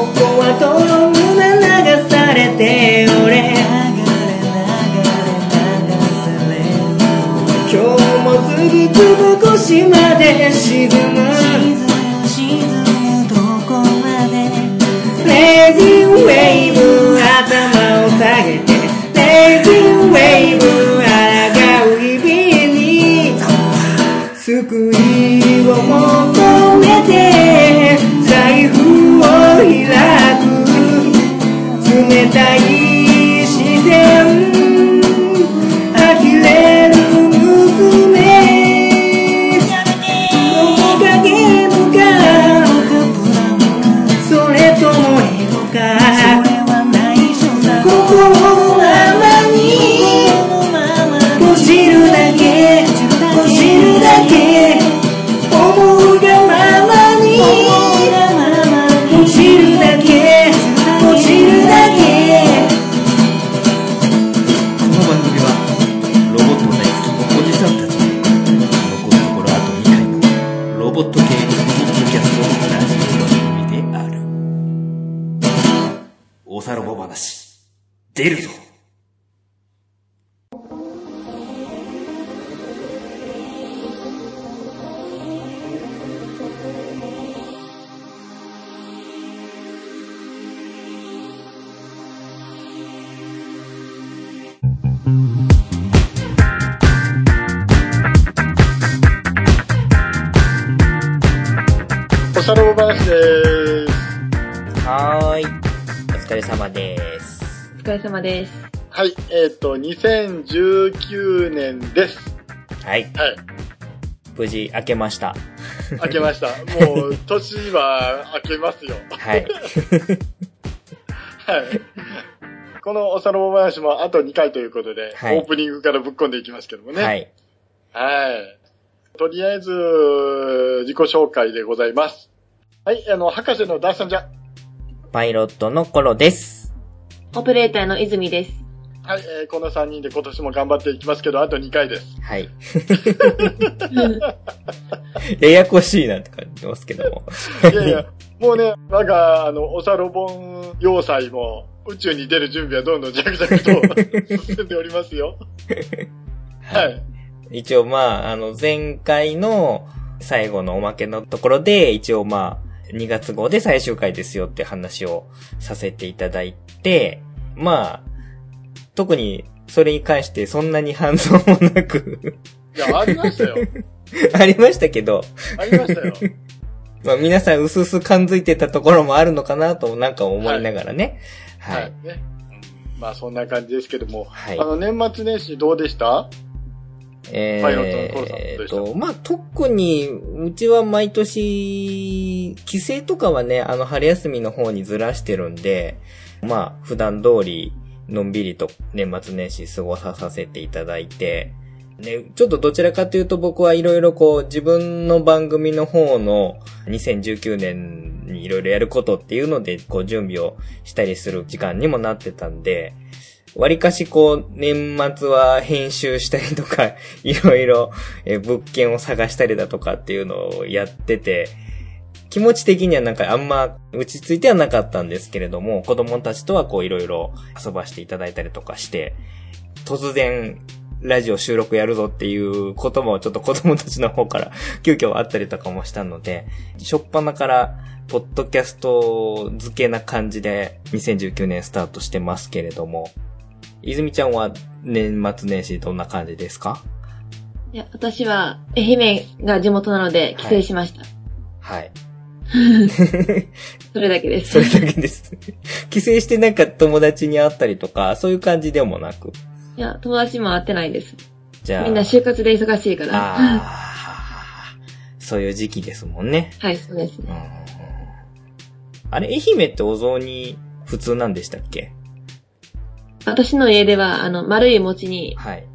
こは泥沼流されて俺今日もずぶずぶ腰まで沈む。レイジーウェイブ頭を下げて様です。はい、えっ、と、2019年です。はいはい、無事明けました明けました。もう、年は明けますよ。はいはい。このおさらば話もあと2回ということで、はいオープニングからぶっ込んでいきますけどもね。はいはい。とりあえず、自己紹介でございます。はい、あの、博士のダーさんじゃ。パイロットの頃ですオペレーターの泉です。はい、えーこの3人で今年も頑張っていきますけど、あと2回です。はい ややこしいなって感じますけどもいやいや、もうね、我が、あの、おさろぼん要塞も、宇宙に出る準備はどんどん着々と 進んでおりますよ。はい。一応まあ、あの、前回の最後のおまけのところで、一応まあ、2月号で最終回ですよって話をさせていただいて、まあ、特にそれに関してそんなに反応もなくいや、ありましたよ。ありましたけど、ありましたよ。まあ皆さん薄々感づいてたところもあるのかなとなんか思いながらね。は。はいい。ね。うんまあ、そんな感じですけども。はいあの、年末年始どうでした？えーと、まあ、特に、うちは毎年、帰省とかはね、あの、春休みの方にずらしてるんで、まあ、普段通り、のんびりと年末年始過ごさせていただいて、ね、ちょっとどちらかというと僕はいろいろこう、自分の番組の方の2019年にいろいろやることっていうので、こう、準備をしたりする時間にもなってたんで、割かしこう、年末は編集したりとか、いろいろえ物件を探したりだとかっていうのをやってて、気持ち的にはなんかあんま落ち着いてはなかったんですけれども、子供たちとはこういろいろ遊ばしていただいたりとかして、突然、ラジオ収録やるぞっていうこともちょっと 子供たちの方から急遽あったりとかもしたので、しょっぱなから、ポッドキャスト付けな感じで2019年スタートしてますけれども、泉ちゃんは年末年始どんな感じですか？いや、私は愛媛が地元なので帰省しました。はい。それだけです。それだけです。帰省してなんか友達に会ったりとか、そういう感じでもなく？いや、友達も会ってないです。じゃあ。みんな就活で忙しいから。ああ、そういう時期ですもんね。はい、そうですね。うんあれ、愛媛ってお雑煮普通なんでしたっけ？私の家では、あの、丸い餅に、はい。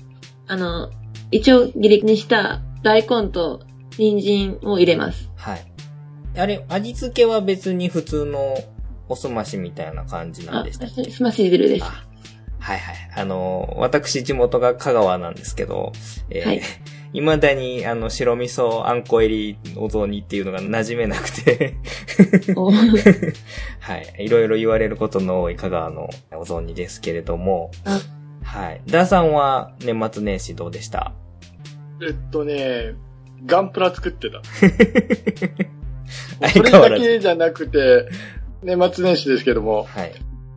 あの、一応切りにした大根と人参を入れます。はい。あれ、味付けは別に普通のおすましみたいな感じなんあ、でしたっけ？すすまし汁です。あはいはい。あの、私地元が香川なんですけど、えーはい未だに、あの、白味噌あんこ入りお雑煮っていうのが馴染めなくて、お はい。いろいろ言われることの多い香川のお雑煮ですけれども、あはい。ダーさんは年末年始どうでした？えっとね、ガンプラ作ってた。それ。だけじゃなくて、年末年始ですけども、はい。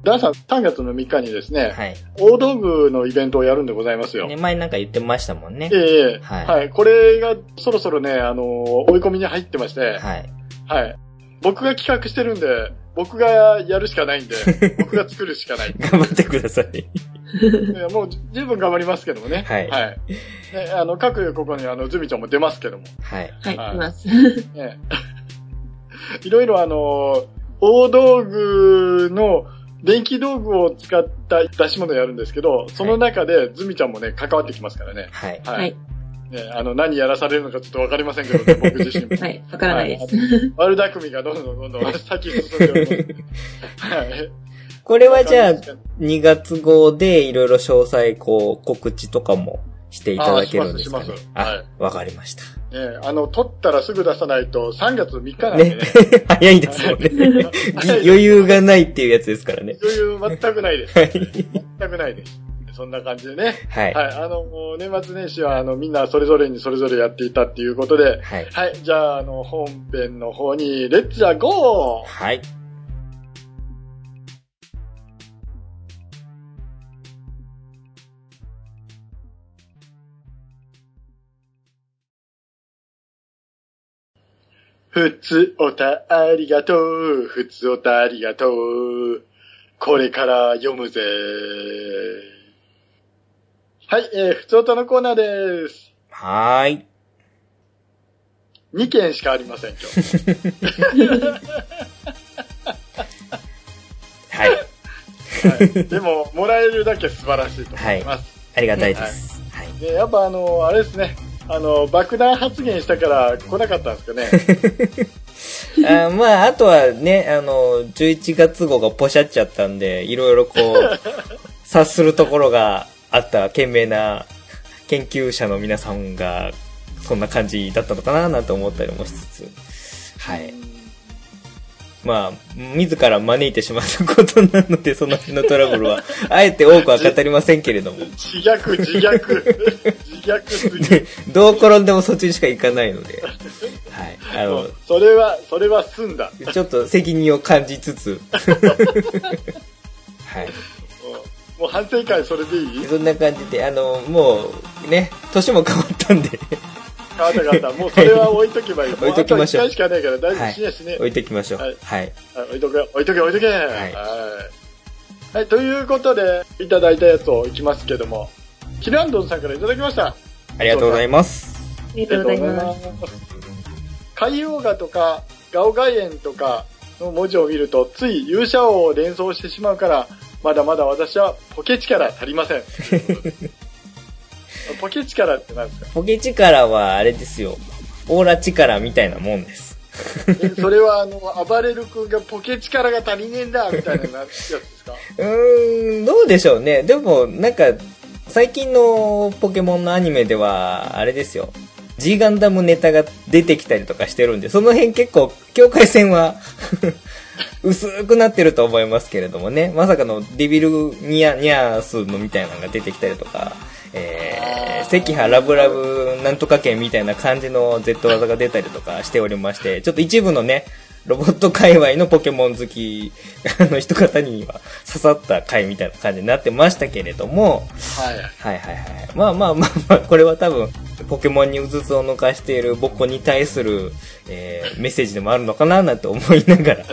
ダンさん3月の3日にですね、はい。大道具のイベントをやるんでございますよ。ね、前なんか言ってましたもんね。ええはいはい。これがそろそろね、あの追い込みに入ってまして、はい。はい。僕が企画してるんで、僕がやるしかないんで、僕が作るしかない。頑張ってください。ねもう十分頑張りますけどもね。はいはい。ね、あの、各ここにあの、ズミちゃんも出ますけども。はい。はい、はいいます。ね。いろいろあの、大道具の電気道具を使った出し物やるんですけど、その中でズミちゃんもね、関わってきますからね。はい。はい。はいね、あの、何やらされるのかちょっとわかりませんけどね、僕自身も。はい、わからないです。悪巧みがどんどんどんどん先に進んでおります。はい。これはじゃあ、2月号でいろいろ詳細、こう、告知とかもしていただけるんですかね？あしますしますはいあ、わかりました。ね、あの、取ったらすぐ出さないと3月3日なんでねね。早いですもんね。ぎ 余裕がないっていうやつですからね。余裕全くないです。はい。全くないです。そんな感じでね。はい。はい。あの、もう年末年始は、あの、みんなそれぞれにそれぞれやっていたっていうことで、はい。はい。じゃあ、あの、本編の方に、レッツァゴーはい。ふつおたありがとう。ふつおたありがとう。これから読むぜ。はい、えー、ふつおたのコーナーです。はーい。2件しかありません、今日。はい。はい、でも、もらえるだけ素晴らしいと思います。ありがたいです。はい。で、やっぱあの、あれですね。あの、爆弾発言したから来なかったんですかね？あまあ、あとはね、あの、11月号がポシャっちゃったんで、いろいろこう、察するところがあった懸命な研究者の皆さんが、そんな感じだったのかななんて思ったりもしつつ、はい。まあ、自ら招いてしまったことなので、その辺のトラブルは、あえて多くは語りませんけれども。自虐、自虐。自虐すぎどう転んでもそっちにしか行かないので、はい。あのそれは、それは済んだ。ちょっと責任を感じつつ、はい。もう反省会それでいい？そんな感じで、あの、もう、ね、年も変わったんで、変わった変わった。もうそれは置いとけばいい。置いときましょうもうあと1回しかないから大丈夫はいしねしね。置いときましょう。はいはい。はい置いとけ、置いとけ、置いとけ。はいいはい。はい、ということで、いただいたやつをいきますけども、キランドンさんからいただきました。ありがとうございます。ありがとうございます。す。海洋画とか、ガオガイエンとかの文字を見ると、つい勇者王を連想してしまうから、まだまだ私はポケ力足りません。ポケ力って何ですか？ポケ力はあれですよ。オーラ力みたいなもんです。えそれはあの、暴れる君がポケ力が足りねえんだ、みたいなやつですか？うーん、どうでしょうね。でも、なんか、最近のポケモンのアニメでは、あれですよ。G ガンダムネタが出てきたりとかしてるんで、その辺結構、境界線は 薄くなってると思いますけれどもね。まさかのデビルニャ、ニャースのみたいなのが出てきたりとか、えー、赤波ラブラブなんとか剣みたいな感じの Z 技が出たりとかしておりまして、ちょっと一部のね、ロボット界隈のポケモン好き の人方には刺さった回みたいな感じになってましたけれども、はい。はいはいはい。まあまあまあまあ、これは多分、ポケモンにうつつを抜かしている僕に対する、えー、メッセージでもあるのかななんて思いながら。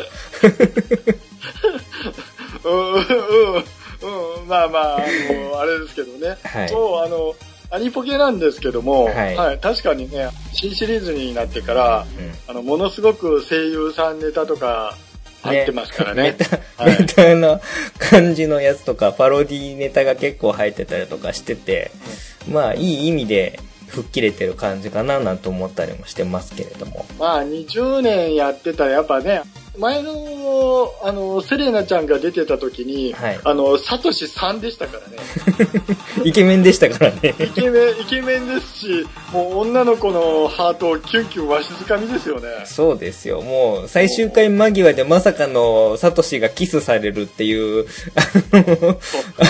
うん、うん、うん、まあまあ、あの、あれですけどね。はいそう、あの、アニポケなんですけども、はい確かにね、新シリーズになってから、うんあの、ものすごく声優さんネタとか入ってますからね。ネタ、はいネタの感じのやつとか、パロディネタが結構入ってたりとかしてて、まあ、いい意味で吹っ切れてる感じかななんて思ったりもしてますけれども。まあ、20年やってたらやっぱね、前のの、あの、セレナちゃんが出てた時に、はいあの、サトシさんでしたからね。イケメンでしたからね。イケメン、イケメンですし、もう女の子のハートをキュンキュンわしづかみですよね。そうですよ。もう、最終回間際でまさかのサトシがキスされるっていう、あの、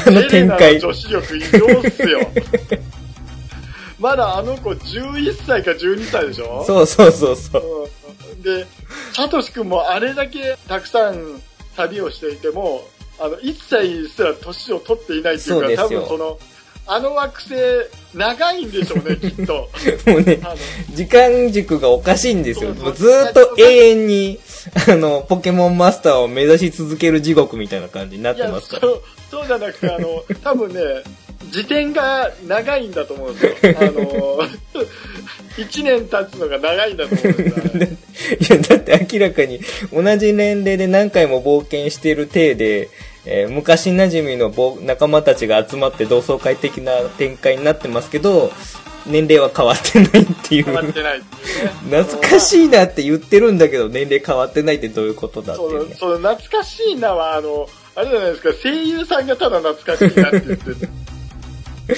あの展開セレナの女子力異常っすよ。まだあの子11歳か12歳でしょ？そうそうそうそう。うんで、サトシ君もあれだけたくさん旅をしていても、あの、一歳すら年を取っていないっていうか、多分その、あの惑星、長いんでしょうね、きっと。もうね、時間軸がおかしいんですよ。そうそうもうずーっと永遠に、あの、ポケモンマスターを目指し続ける地獄みたいな感じになってますから。そう、そうじゃなくて、あの、多分ね、時点が長いんだと思うんですよ。あの、一年経つのが長いんだと思うんですよ。いや、だって明らかに同じ年齢で何回も冒険してる体で、えー昔馴染みのぼ仲間たちが集まって同窓会的な展開になってますけど、年齢は変わってないっていう。変わってないね。懐かしいなって言ってるんだけど、年齢変わってないってどういうことだってそいうね。のその懐かしいなは、あの、あれじゃないですか、声優さんがただ懐かしいなって言ってる。え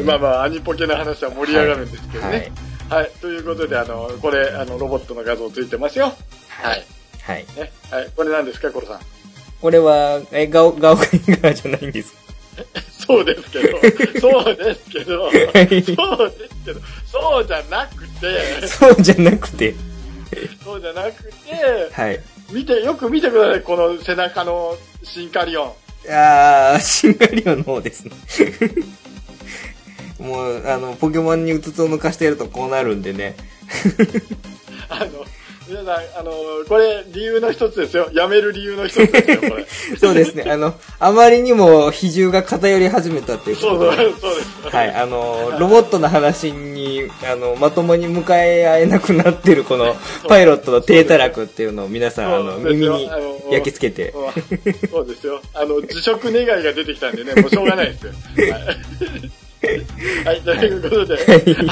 ーまあまあ、アニポケの話は盛り上がるんですけどね。はい。ということで、あの、これ、あの、ロボットの画像ついてますよ。はい。はい。ね。はい。これ何ですか、コロさん？これは、え、ガオ、ガオカイガーじゃないんです。そうですけど、そうですけど、そうですけど、そうじゃなくて、そうじゃなくて、そうじゃなくて、はい。見て、よく見てください、この背中のシンカリオン。あー、シンガリオンの方ですね。もう、あの、ポケモンにうつつを抜かしてるとこうなるんでね。あの、皆さん、あの、これ、理由の一つですよ。やめる理由の一つですよ、これ。そうですね。あの、あまりにも比重が偏り始めたっていうこそうそう、とで。そうです。はい、あの、ロボットの話に、あの、まともに向かい合えなくなってるこの、パイロットの低たらくっていうのを皆さん、あの、耳に焼き付けて。うんそうですよ。あの、辞職願いが出てきたんでね、もうしょうがないですよ。はい。はい、ということで、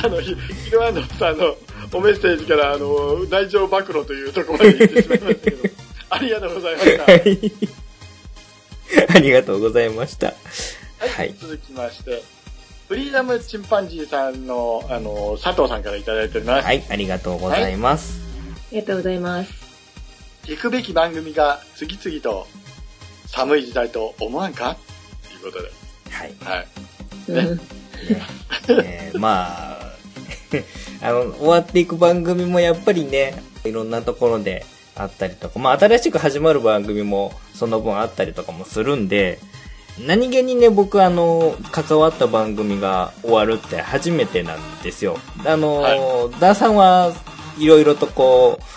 あの、ひひろあのさんのおメッセージから、あの、内情暴露というところまで行ってしまいましたけど、ありがとうございました。はい。ありがとうございました。はい。続きまして、フリーダムチンパンジーさんの、あの、佐藤さんからいただいております。はい、ありがとうございます。ありがとうございます。聞くべき番組が次々と寒い時代と思わんか？ということで。はい。はい。うん。ねえーまあ、あの、終わっていく番組もやっぱりね、いろんなところであったりとか、まあ新しく始まる番組もその分あったりとかもするんで、何気にね、僕あの、関わった番組が終わるって初めてなんですよ。あの、はダーさんはいろいろとこう、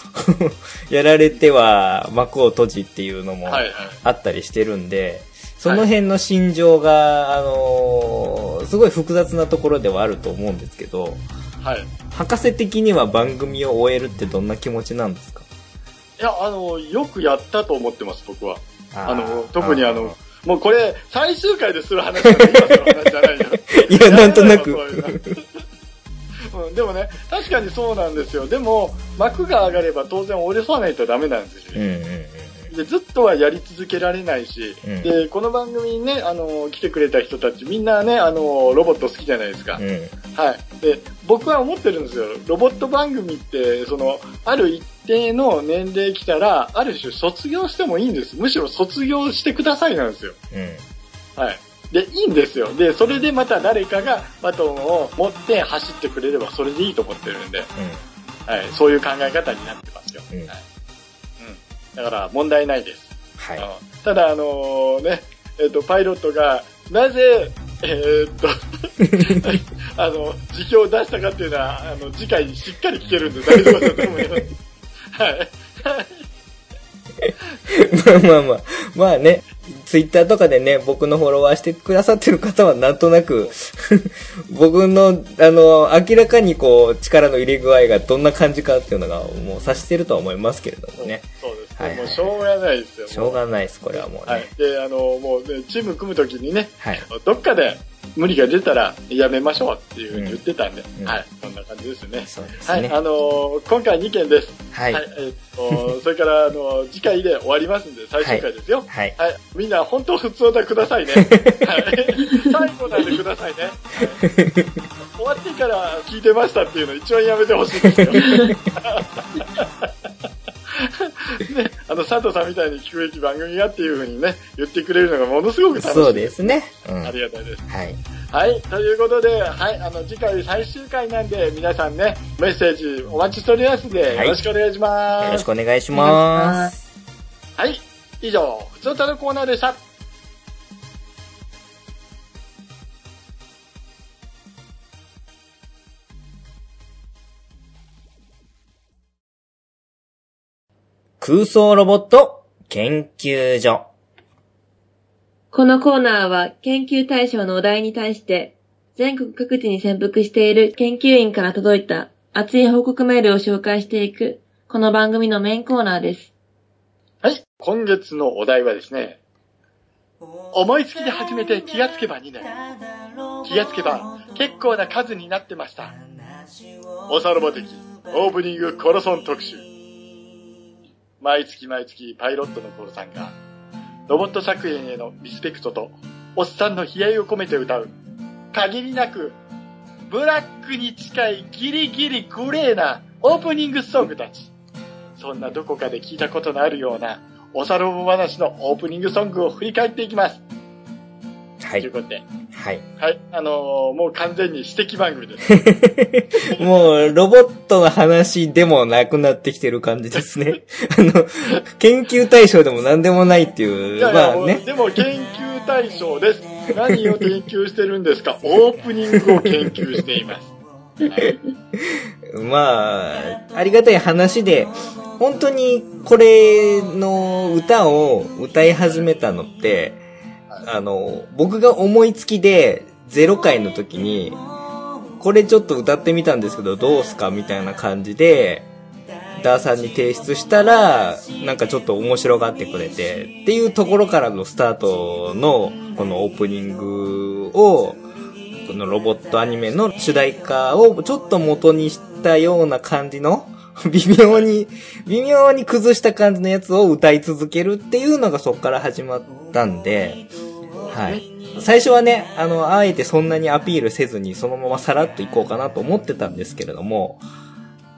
やられては幕を閉じっていうのもはいはい。あったりしてるんで、その辺の心情が、あのーすごい複雑なところではあると思うんですけど、はい。博士的には番組を終えるってどんな気持ちなんですか？いや、あの、よくやったと思ってます、僕は。ああの、特にあの、もうこれ、最終回でする話じゃない、よ。いや、なんとなく。ん、でもね、確かにそうなんですよ。でも、幕が上がれば当然折れさないとダメなんですよ。うんうんうんで、ずっとはやり続けられないし、うんで、この番組にね、あの、来てくれた人たち、みんなね、あの、ロボット好きじゃないですか。うん。うん。はい。で、僕は思ってるんですよ。ロボット番組って、その、ある一定の年齢来たら、ある種卒業してもいいんです。むしろ卒業してくださいなんですよ。うん。はい。で、いいんですよ。で、それでまた誰かがバトンを持って走ってくれればそれでいいと思ってるんで、はい。そういう考え方になってますよ。うんはい。うん。だから問題ないです。はい。ただ、あのね、えっ、と、パイロットが、なぜ、えーっと、あの、辞表を出したかっていうのは、あの、次回しっかり聞けるんで大丈夫だと思います。はい。まあまあまあ。まあね、ツイッターとかでね、僕のフォロワーしてくださってる方はなんとなく、僕の、あの、明らかにこう、力の入れ具合がどんな感じかっていうのがもう察してるとは思いますけれどもね。そうですね。はいはいもうしょうがないですよ。しょうがないです、これはもうはいね。。で、あの、もうね、チーム組むときにね、はい。どっかで、無理が出たらやめましょうっていうふうに言ってたんで、うんはい、そんな感じですね。そうですはい、ね。あのー今回2件です。はい。はい、えっと、それから、あの、次回で終わりますんで、最終回ですよ。はい。はい。みんな、本当普通歌くださいね。はい。最後なんでくださいね。はい終わってから聞いてましたっていうの一番やめてほしいですよ。ね、あの、佐藤さんみたいに聞くべき番組がっていうふうにね、言ってくれるのがものすごく楽しい。そうですね。うん。あはい。りがたいです。はい。ということで、はい、あの、次回最終回なんで、皆さんね、メッセージお待ちしておりますんで、はいよろしくお願いします。よろしくお願いします。はい。以上、普通歌のコーナーでした。空想ロボット研究所。このコーナーは研究対象のお題に対して、全国各地に潜伏している研究員から届いた熱い報告メールを紹介していく、この番組のメインコーナーです。はい。今月のお題はですね、思いつきで始めて気がつけば2年。気がつけば結構な数になってました。おさロボ的オープニングコロソン特集。毎月毎月パイロットのコロさんが、ロボット作品へのリスペクトと、おっさんの悲哀を込めて歌う、限りなく、ブラックに近いギリギリグレーなオープニングソングたち。そんなどこかで聞いたことのあるような、おさロボ話のオープニングソングを振り返っていきます。はい。ということで、はい。はい、あのーもう完全に指摘番組です。もう、ロボットの話でもなくなってきてる感じですね。あの、研究対象でも何でもないっていう、いやいやまあね。でも研究対象です。何を研究してるんですか？オープニングを研究しています。はいまあ、ありがたい話で、本当にこれの歌を歌い始めたのって、あの、僕が思いつきで0回の時に、これちょっと歌ってみたんですけどどうすかみたいな感じで、ダーさんに提出したら、なんかちょっと面白がってくれて、っていうところからのスタートの、このオープニングを、このロボットアニメの主題歌をちょっと元にしたような感じの、微妙に、微妙に崩した感じのやつを歌い続けるっていうのがそこから始まったんで、はい。最初はね、あの、あえてそんなにアピールせずにそのままさらっといこうかなと思ってたんですけれども、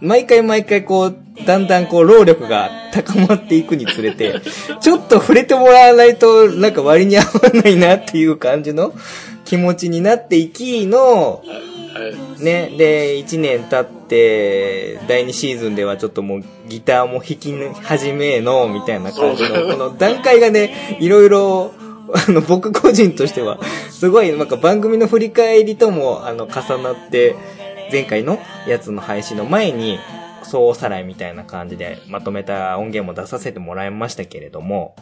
毎回毎回こう、だんだんこう、労力が高まっていくにつれて、ちょっと触れてもらわないと、なんか割に合わないなっていう感じの気持ちになっていきの、はい。ね、で、1年経って、第2シーズンではちょっともうギターも弾き始めの、みたいな感じの、この段階がね、いろいろ、あの、僕個人としては、すごい、なんか番組の振り返りとも、あの、重なって、前回のやつの配信の前に、総おさらいみたいな感じでまとめた音源も出させてもらいましたけれども、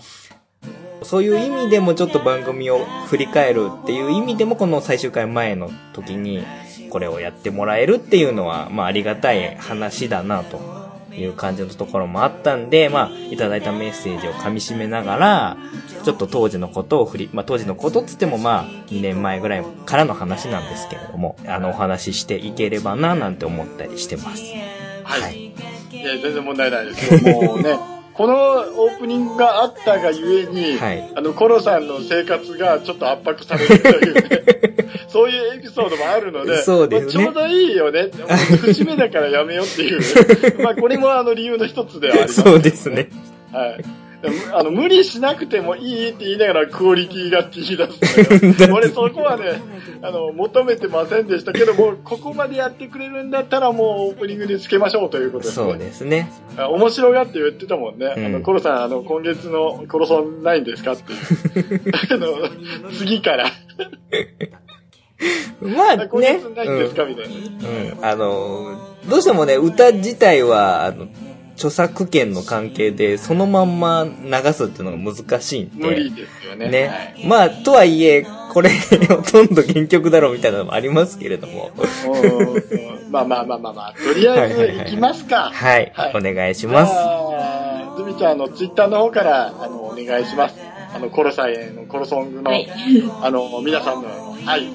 そういう意味でもちょっと番組を振り返るっていう意味でもこの最終回前の時にこれをやってもらえるっていうのは、まあありがたい話だなという感じのところもあったんで、まあいただいたメッセージを噛み締めながら、ちょっと当時のことを振り、まあ当時のことっつってもまあ2年前ぐらいからの話なんですけれども、あのお話ししていければななんて思ったりしてます。はい。はいいや、全然問題ないですよ。もうね、このオープニングがあったがゆえに、はいあの、コロさんの生活がちょっと圧迫されるというね、そういうエピソードもあるので、そうですねまあちょうどいいよね。節目だからやめようっていう、まあこれもあの理由の一つではあります、そうですね。はい。あの、無理しなくてもいいって言いながらクオリティがって言い出す。俺そこはね、あの、求めてませんでしたけども、ここまでやってくれるんだったらもうオープニングにつけましょうということですね。そうですね。あ面白がって言ってたもんね。うんあの、コロさん、あの、今月のコロソンないんですかっていう。あの、次から、まあね。今月ないんですかみたいな。うん。あの、どうしてもね、歌自体は、あの、著作権の関係で、そのまんま流すっていうのが難しいんで。無理ですよね。ね。はいまあ、とはいえ、これ、ほとんど原曲だろうみたいなのもありますけれども。うんまあまあまあまあまあ、とりあえず行きますか。はい。はいお願いします。ズミちゃん、あの、ツイッターの方から、あの、お願いします。あの、コロさんへのコロソングの、はい。あの、皆さんの愛、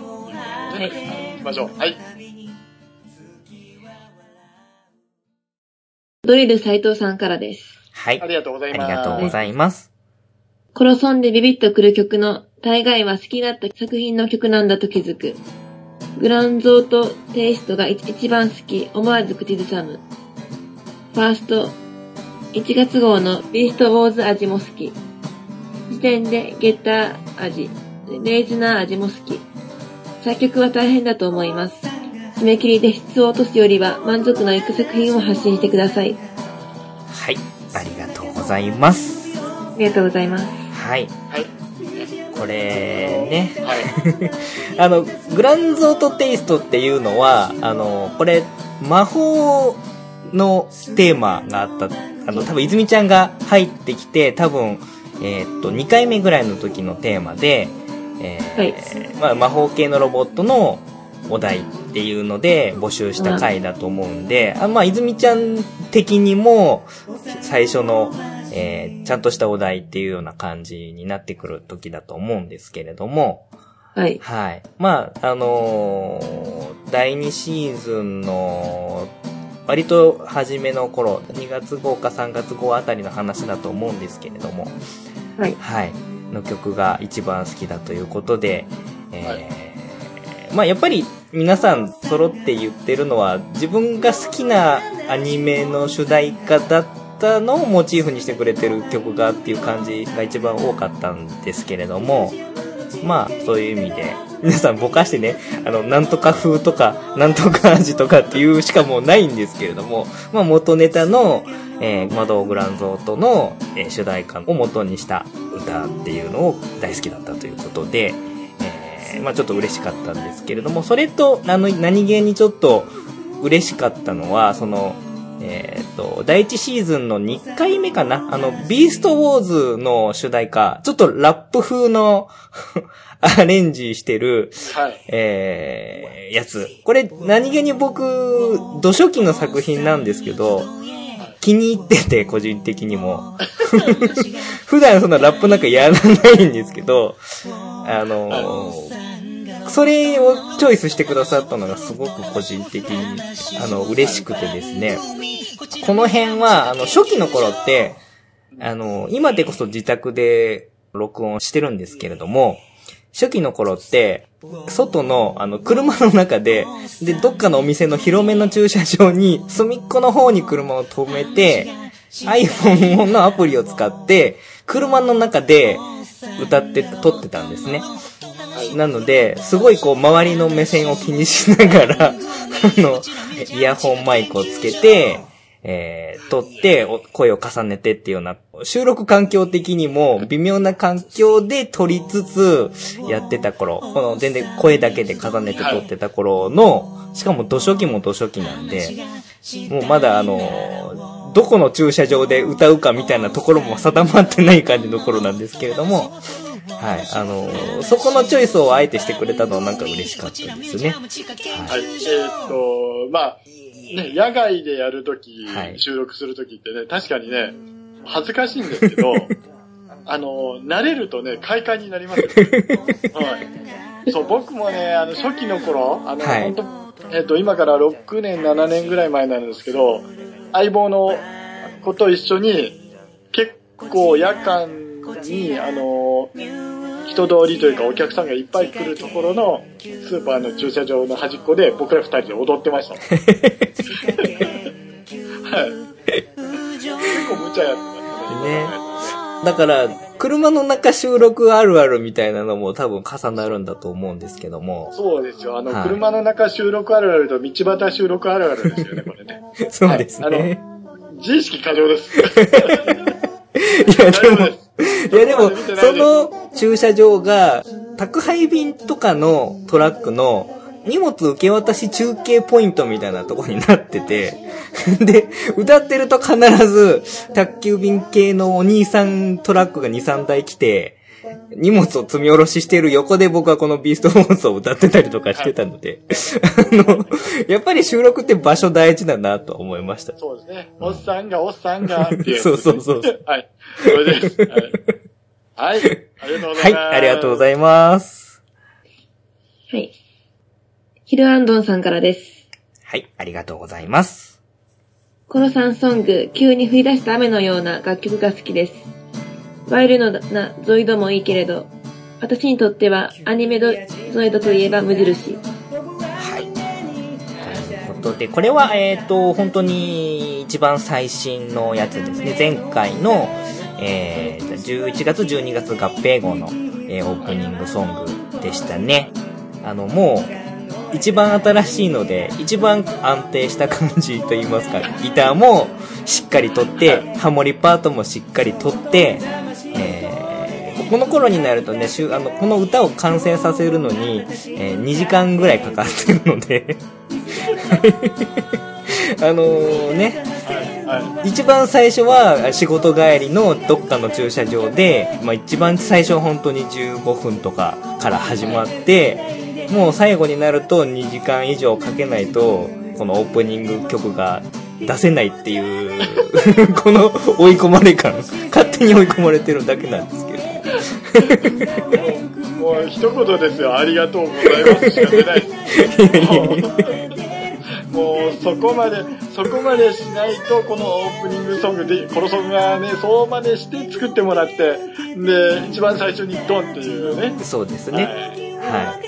はい。行きましょう。はい。ドリル斉藤さんからです。はい。あありがとうございります。がとうございます。コロソンでビビッとくる曲の大概は好きだった作品の曲なんだと気づく。グランゾーとテイストが一一番好き、思わず口ずさむ。ファースト、1月号のビーストウォーズ味も好き。時点でゲッター味、レイズナー味も好き。作曲は大変だと思います。締め切りで質を落とすよりは満足のいく作品を発信してください。はい。ありがとうございます。ありがとうございます。はい。はい。これね、はい。あの、グランゾートテイストっていうのは、あの、これ、魔法のテーマがあった、あの、多分泉ちゃんが入ってきて、多分、えーっと、2回目ぐらいの時のテーマで、えーはいまあ、魔法系のロボットのお題っていうので募集した回だと思うんで、あまあ、泉ちゃん的にも、最初の、えーちゃんとしたお題っていうような感じになってくる時だと思うんですけれども、はい。はい。まあ、あのー第2シーズンの、割と初めの頃、2月号か3月号あたりの話だと思うんですけれども、はい。はい。の曲が一番好きだということで、えーはい。まあやっぱり皆さん揃って言ってるのは自分が好きなアニメの主題歌だったのをモチーフにしてくれてる曲がっていう感じが一番多かったんですけれども、まあそういう意味で。皆さんぼかしてね、あの、なんとか風とか、なんとか味とかっていうしかもうないんですけれども、まあ元ネタの、えー、魔導グランゾートの、えー主題歌を元にした歌っていうのを大好きだったということで、えーまあちょっと嬉しかったんですけれども、それと、あの、何気にちょっと嬉しかったのは、その、えっ、と、第1シーズンの2回目かな？あの、ビーストウォーズの主題歌、ちょっとラップ風の アレンジしてる、はい。えー、やつ。これ、何気に僕、土初期の作品なんですけど、気に入ってて、個人的にも。普段そんなラップなんかやらないんですけど、あのーそれをチョイスしてくださったのがすごく個人的に、あの、嬉しくてですね。この辺は、あの、初期の頃って、あの、今でこそ自宅で録音してるんですけれども、初期の頃って、外の、あの、車の中で、で、どっかのお店の広めの駐車場に、隅っこの方に車を止めて、iPhone のアプリを使って、車の中で歌って、撮ってたんですね。なので、すごいこう、周りの目線を気にしながら、あの、イヤホンマイクをつけて、えー、撮って、声を重ねてっていうような、収録環境的にも微妙な環境で撮りつつやってた頃、この全然声だけで重ねて撮ってた頃の、しかも土初期も土初期なんで、もうまだあの、どこの駐車場で歌うかみたいなところも定まってない感じの頃なんですけれども、はい、あの、そこのチョイスをあえてしてくれたのはなんか嬉しかったですね。はい。えーっと、まあ、ね、野外でやるとき、はい収録するときってね、確かにね、恥ずかしいんですけど、あの、慣れるとね、快感になりますよ。はい。そう、僕もね、あの、初期の頃、あの、はい本当えーっと、今から6年、7年ぐらい前なんですけど、相棒の子と一緒に、結構夜間に、あの、人通りというかお客さんがいっぱい来るところのスーパーの駐車場の端っこで僕ら二人で踊ってました。はい。結構無茶やってましたね。ねだから、車の中収録あるあるみたいなのも多分重なるんだと思うんですけども。そうですよ。あの、はい車の中収録あるあると道端収録あるあるですよね、これね。そうですはいね。自意識過剰です。いや、でも、いやでもその駐車場が、宅配便とかのトラックの荷物受け渡し中継ポイントみたいなとこになってて、で、歌ってると必ず、宅急便系のお兄さんトラックが2、3台来て、荷物を積み下ろししてる横で僕はこのビーストウォーズを歌ってたりとかしてたので、あの、やっぱり収録って場所大事だなと思いました。そうですね。おっさんが、おっさんが、っていう、そうそうそうはい。それです。はい。はい。ありがとうござはいい、ます。ありがとうごいざいます。はい。ヒルアンドンさんからです。はい、ありがとうございます。コロさんソング、急に降り出した雨のような楽曲が好きです。ワイルドなゾイドもいいけれど、私にとってはアニメドゾイドといえば無印。はい。ということで、これは、えっ、と、本当に一番最新のやつですね。前回の、えー、11月、12月合併後の、えーオープニングソングでしたね。あの、もう、一番新しいので、一番安定した感じと言いますか、ギターもしっかり取って、ハモリパートもしっかり取って、えーこの頃になるとね、しゅあの、この歌を完成させるのに、えー2時間ぐらいかかってるので、あのね、一番最初は仕事帰りのどっかの駐車場で、まあ、一番最初は本当に15分とかから始まってもう最後になると2時間以上かけないとこのオープニング曲が出せないっていう この追い込まれ感。勝手に追い込まれてるだけなんですけど。もう一言ですよ。ありがとうございますしか出ない。もうそこまで、そこまでしないと、このオープニングソングで、このソングがね、そうまでして作ってもらって、で、一番最初にドンっていうね。そうですはいねは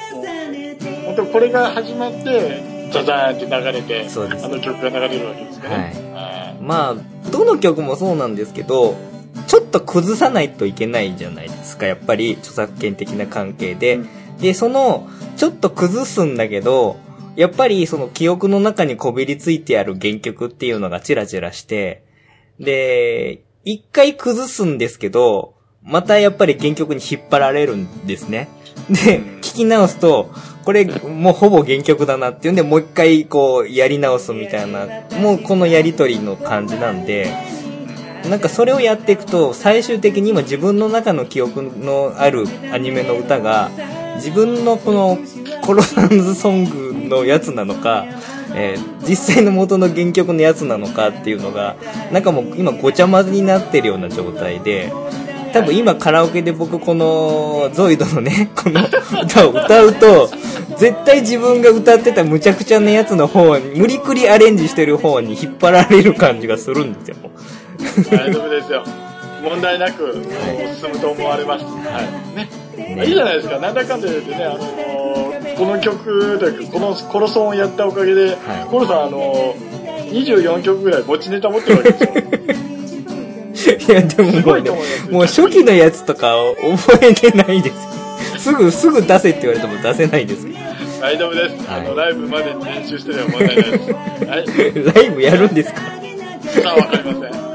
本当これが始まって、ザザーンって流れて、そうですあの曲が流れるわけですからね。いまあどの曲もそうなんですけどちょっと崩さないといけないじゃないですか。やっぱり著作権的な関係で、うん。でそのちょっと崩すんだけどやっぱりその記憶の中にこびりついてある原曲っていうのがチラチラしてで一回崩すんですけどまたやっぱり原曲に引っ張られるんですね。で聞き直すとこれもうほぼ原曲だなっていうんでもう一回こうやり直すみたいな もうこのやりとりの感じなんでなんかそれをやっていくと最終的に今自分の中の記憶のあるアニメの歌が自分のこの コロナンズソングのやつなのか、えー実際の元の原曲のやつなのかっていうのがなんかもう今ごちゃ混ぜになってるような状態で多分今カラオケで僕このゾイドのね この歌を歌うと絶対自分が歌ってたむちゃくちゃなやつの方に無理くりアレンジしてる方に引っ張られる感じがするんですよ。大丈夫ですよ。問題なく進むと思われます。はい。ね。ねいいじゃないですか。なんだかんだ言ってね、あのーこの曲というか、このコロソンをやったおかげで、はいコロさん、あのー24曲ぐらい持ちネタ持ってるわけですよ。いや、でもすもうねもう初期のやつとか覚えてないです。すぐ、すぐ出せって言われても出せないです。大丈夫です。あの、ライブまでに練習してれば問題ないです。はい。ライブやるんですか？さあ、わかりません。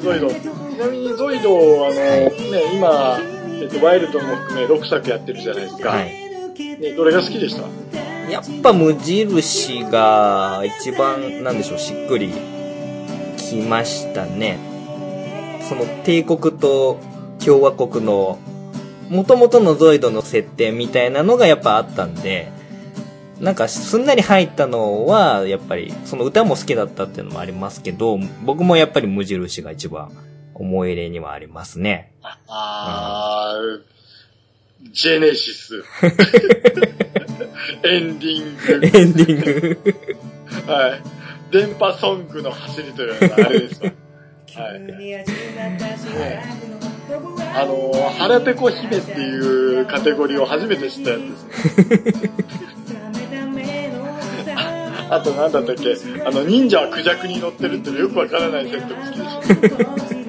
ゾイド。ちなみにゾイド、あの、ね、今、えっと、ワイルドも含め6作やってるじゃないですか。はい。ね、どれが好きでした？やっぱ無印が一番、なんでしょう、しっくりきましたね。その帝国と共和国の元々のゾイドの設定みたいなのがやっぱあったんで、なんかすんなり入ったのは、やっぱり、その歌も好きだったっていうのもありますけど、僕もやっぱり無印が一番思い入れにはありますね。あー、ジェネシス。エンディング。エンディング。はい。電波ソングの走りというのがあれですわ。はい。あのー、腹ペコ姫っていうカテゴリーを初めて知ったやつですね。あとなんだったっけ？あの、忍者はクジャクに乗ってるっていうよくわからないセットも好きでした。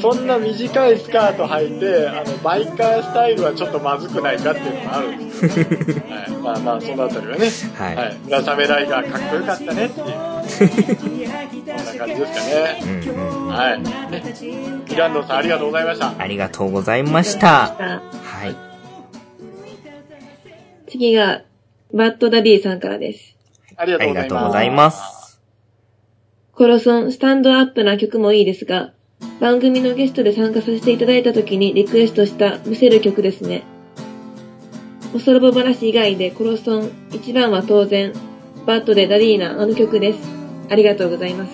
そんな短いスカート履いて、あの、バイカースタイルはちょっとまずくないかっていうのがあるんですよ、ね。はい。まあまあ、そのあたりはね。はいはい。村雨ライガーかっこよかったねっていう。そんな感じですかね。うんうん。はい。ね。イランドさんありがとうございました。ありがとうございました。あはい。次が、バッドダディさんからです。ありがありとうございます。がとうございます。コロソン、スタンドアップな曲もいいですが、番組のゲストで参加させていただいた時にリクエストしたむせる曲ですね。おさロボ話以外でコロソン、一番は当然、バッドでダディーなあの曲です。ありがとうございます。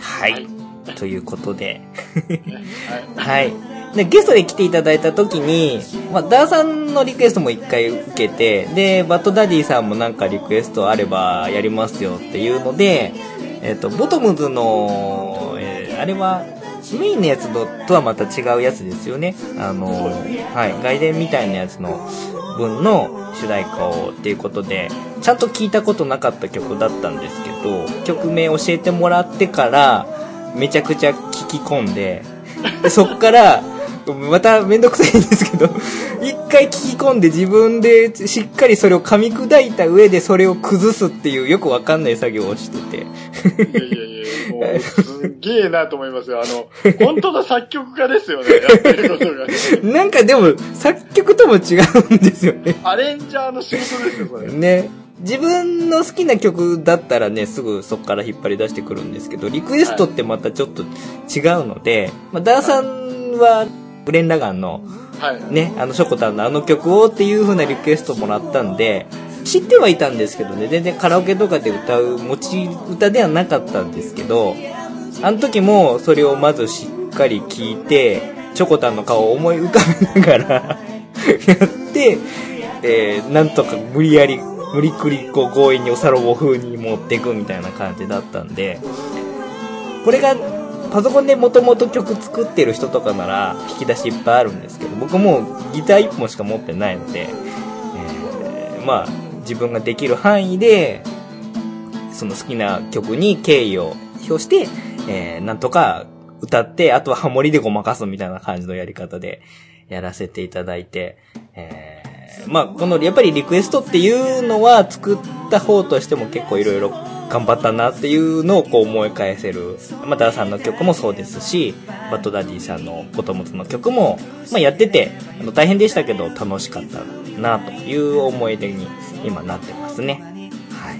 はい。ということで、はい。で、ゲストで来ていただいた時に、まあ、ダーさんのリクエストも一回受けて、で、バッドダディさんもなんかリクエストあればやりますよっていうので、えっ、と、ボトムズの、えーあれは、メインのやつとはまた違うやつですよね。あの、はい、外伝みたいなやつの分の主題歌をっていうことで、ちゃんと聞いたことなかった曲だったんですけど、曲名教えてもらってから、めちゃくちゃ聞き込んで、でそっから、まためんどくさいんですけど、一回聞き込んで自分でしっかりそれを噛み砕いた上でそれを崩すっていうよくわかんない作業をしてて。いやいやいや、もう、すげえなと思いますよ。あの、本当の作曲家ですよね、やってることが。なんかでも、作曲とも違うんですよね。アレンジャーの仕事ですよ、それ。ね。自分の好きな曲だったらね、すぐそこから引っ張り出してくるんですけど、リクエストってまたちょっと違うので、まあ、ダーさんは、ブレンダガンの、はい。ね、あの、ショコタンのあの曲をっていう風なリクエストもらったんで、知ってはいたんですけどね、全然カラオケとかで歌う持ち歌ではなかったんですけど、あの時もそれをまずしっかり聞いて、チョコタンの顔を思い浮かべながら やって、えー、なんとか無理やり、無理くりこう強引におさろぼ風に持っていくみたいな感じだったんで、これがパソコンでもともと曲作ってる人とかなら引き出しいっぱいあるんですけど、僕もうギター1本しか持ってないので、えーまあ自分ができる範囲で、その好きな曲に敬意を表して、えーなんとか歌って、あとはハモリでごまかすみたいな感じのやり方でやらせていただいて、えーまあこのやっぱりリクエストっていうのは作った方としても結構いろいろ頑張ったなっていうのをこう思い返せる。まあダーさんの曲もそうですし、バッドダディさんのボトムズの曲も、まあやってて、あの大変でしたけど楽しかったなという思い出に今なってますね。はい。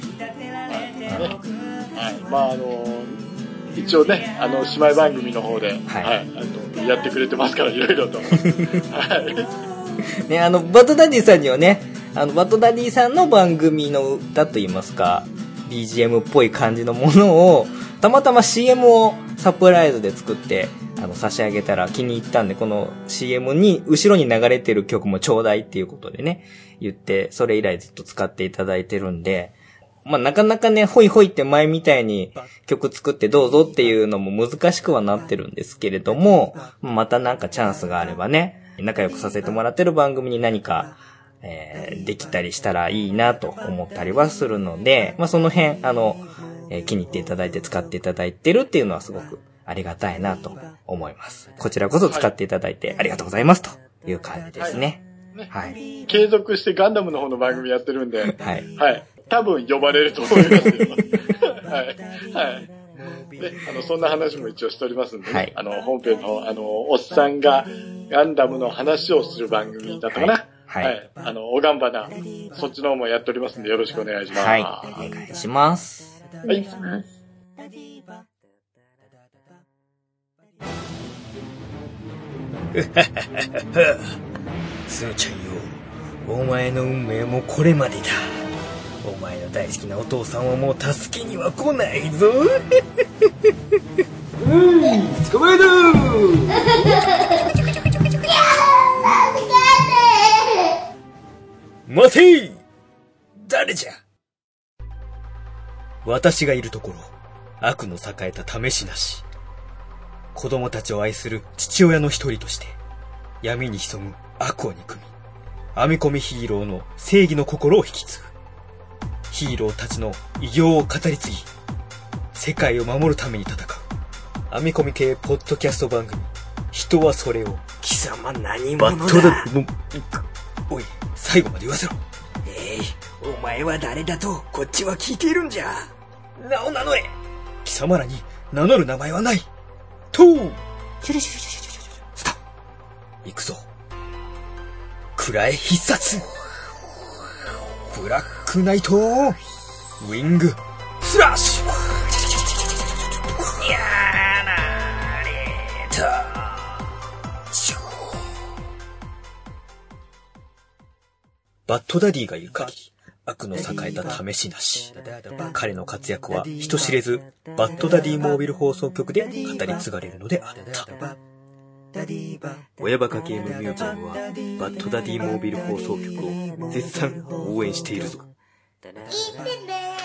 ね。はい。まあ、あの、一応ね、あの、姉妹番組の方で、はい、あの、やってくれてますから、いろいろと。はい。ね、あの、バッドダディさんにはね、あの、バッドダディさんの番組の歌といいますか、BGM っぽい感じのものを、たまたま CM をサプライズで作って、あの、差し上げたら気に入ったんで、この CM に、後ろに流れてる曲もちょうだいっていうことでね、言って、それ以来ずっと使っていただいてるんで、まあ、なかなかね、ほいほいって前みたいに曲作ってどうぞっていうのも難しくはなってるんですけれども、またなんかチャンスがあればね、仲良くさせてもらってる番組に何か、えーできたりしたらいいなと思ったりはするので、まあ、その辺、あの、えー気に入っていただいて使っていただいてるっていうのはすごくありがたいなと思います。こちらこそ使っていただいてありがとうございますという感じですね。ねはい。継続してガンダムの方の番組やってるんで、はい。はい。多分呼ばれると思いますよ。はい。はい。で、あの、そんな話も一応しておりますんで、ねはいあの、本編の、あの、おっさんがガンダムの話をする番組だったかな。はいはいあの、おがんばな、そっちの方もやっておりますんで、よろしくお願いします。はい。お願いします。お願いします。すーちゃんよ、お前の運命もこれまでだ。お前の大好きなお父さんはもう助けには来ないぞ。うん、捕まえろ 待て誰じゃ私がいるところ、悪の栄えた試しなし。子供たちを愛する父親の一人として、闇に潜む悪を憎み、編み込みヒーローの正義の心を引き継ぐ。ヒーローたちの偉業を語り継ぎ、世界を守るために戦う。編み込み系ポッドキャスト番組、人はそれを、貴様何バ者だおい、最後まで言わせろ。えい、お前は誰だとこっちは聞いているんじゃ。名を名乗れ。貴様らに名乗る名前はない。とう。スタ行くぞ。くらえ必殺。ブラックナイトウィングスラッシュバッドダディがいる限り、悪の栄えた試しなし。彼の活躍は人知れず、バッドダディモービル放送局で語り継がれるのであった。親バカゲームミュージアムは、バッドダディモービル放送局を絶賛応援しているぞ。聞いてね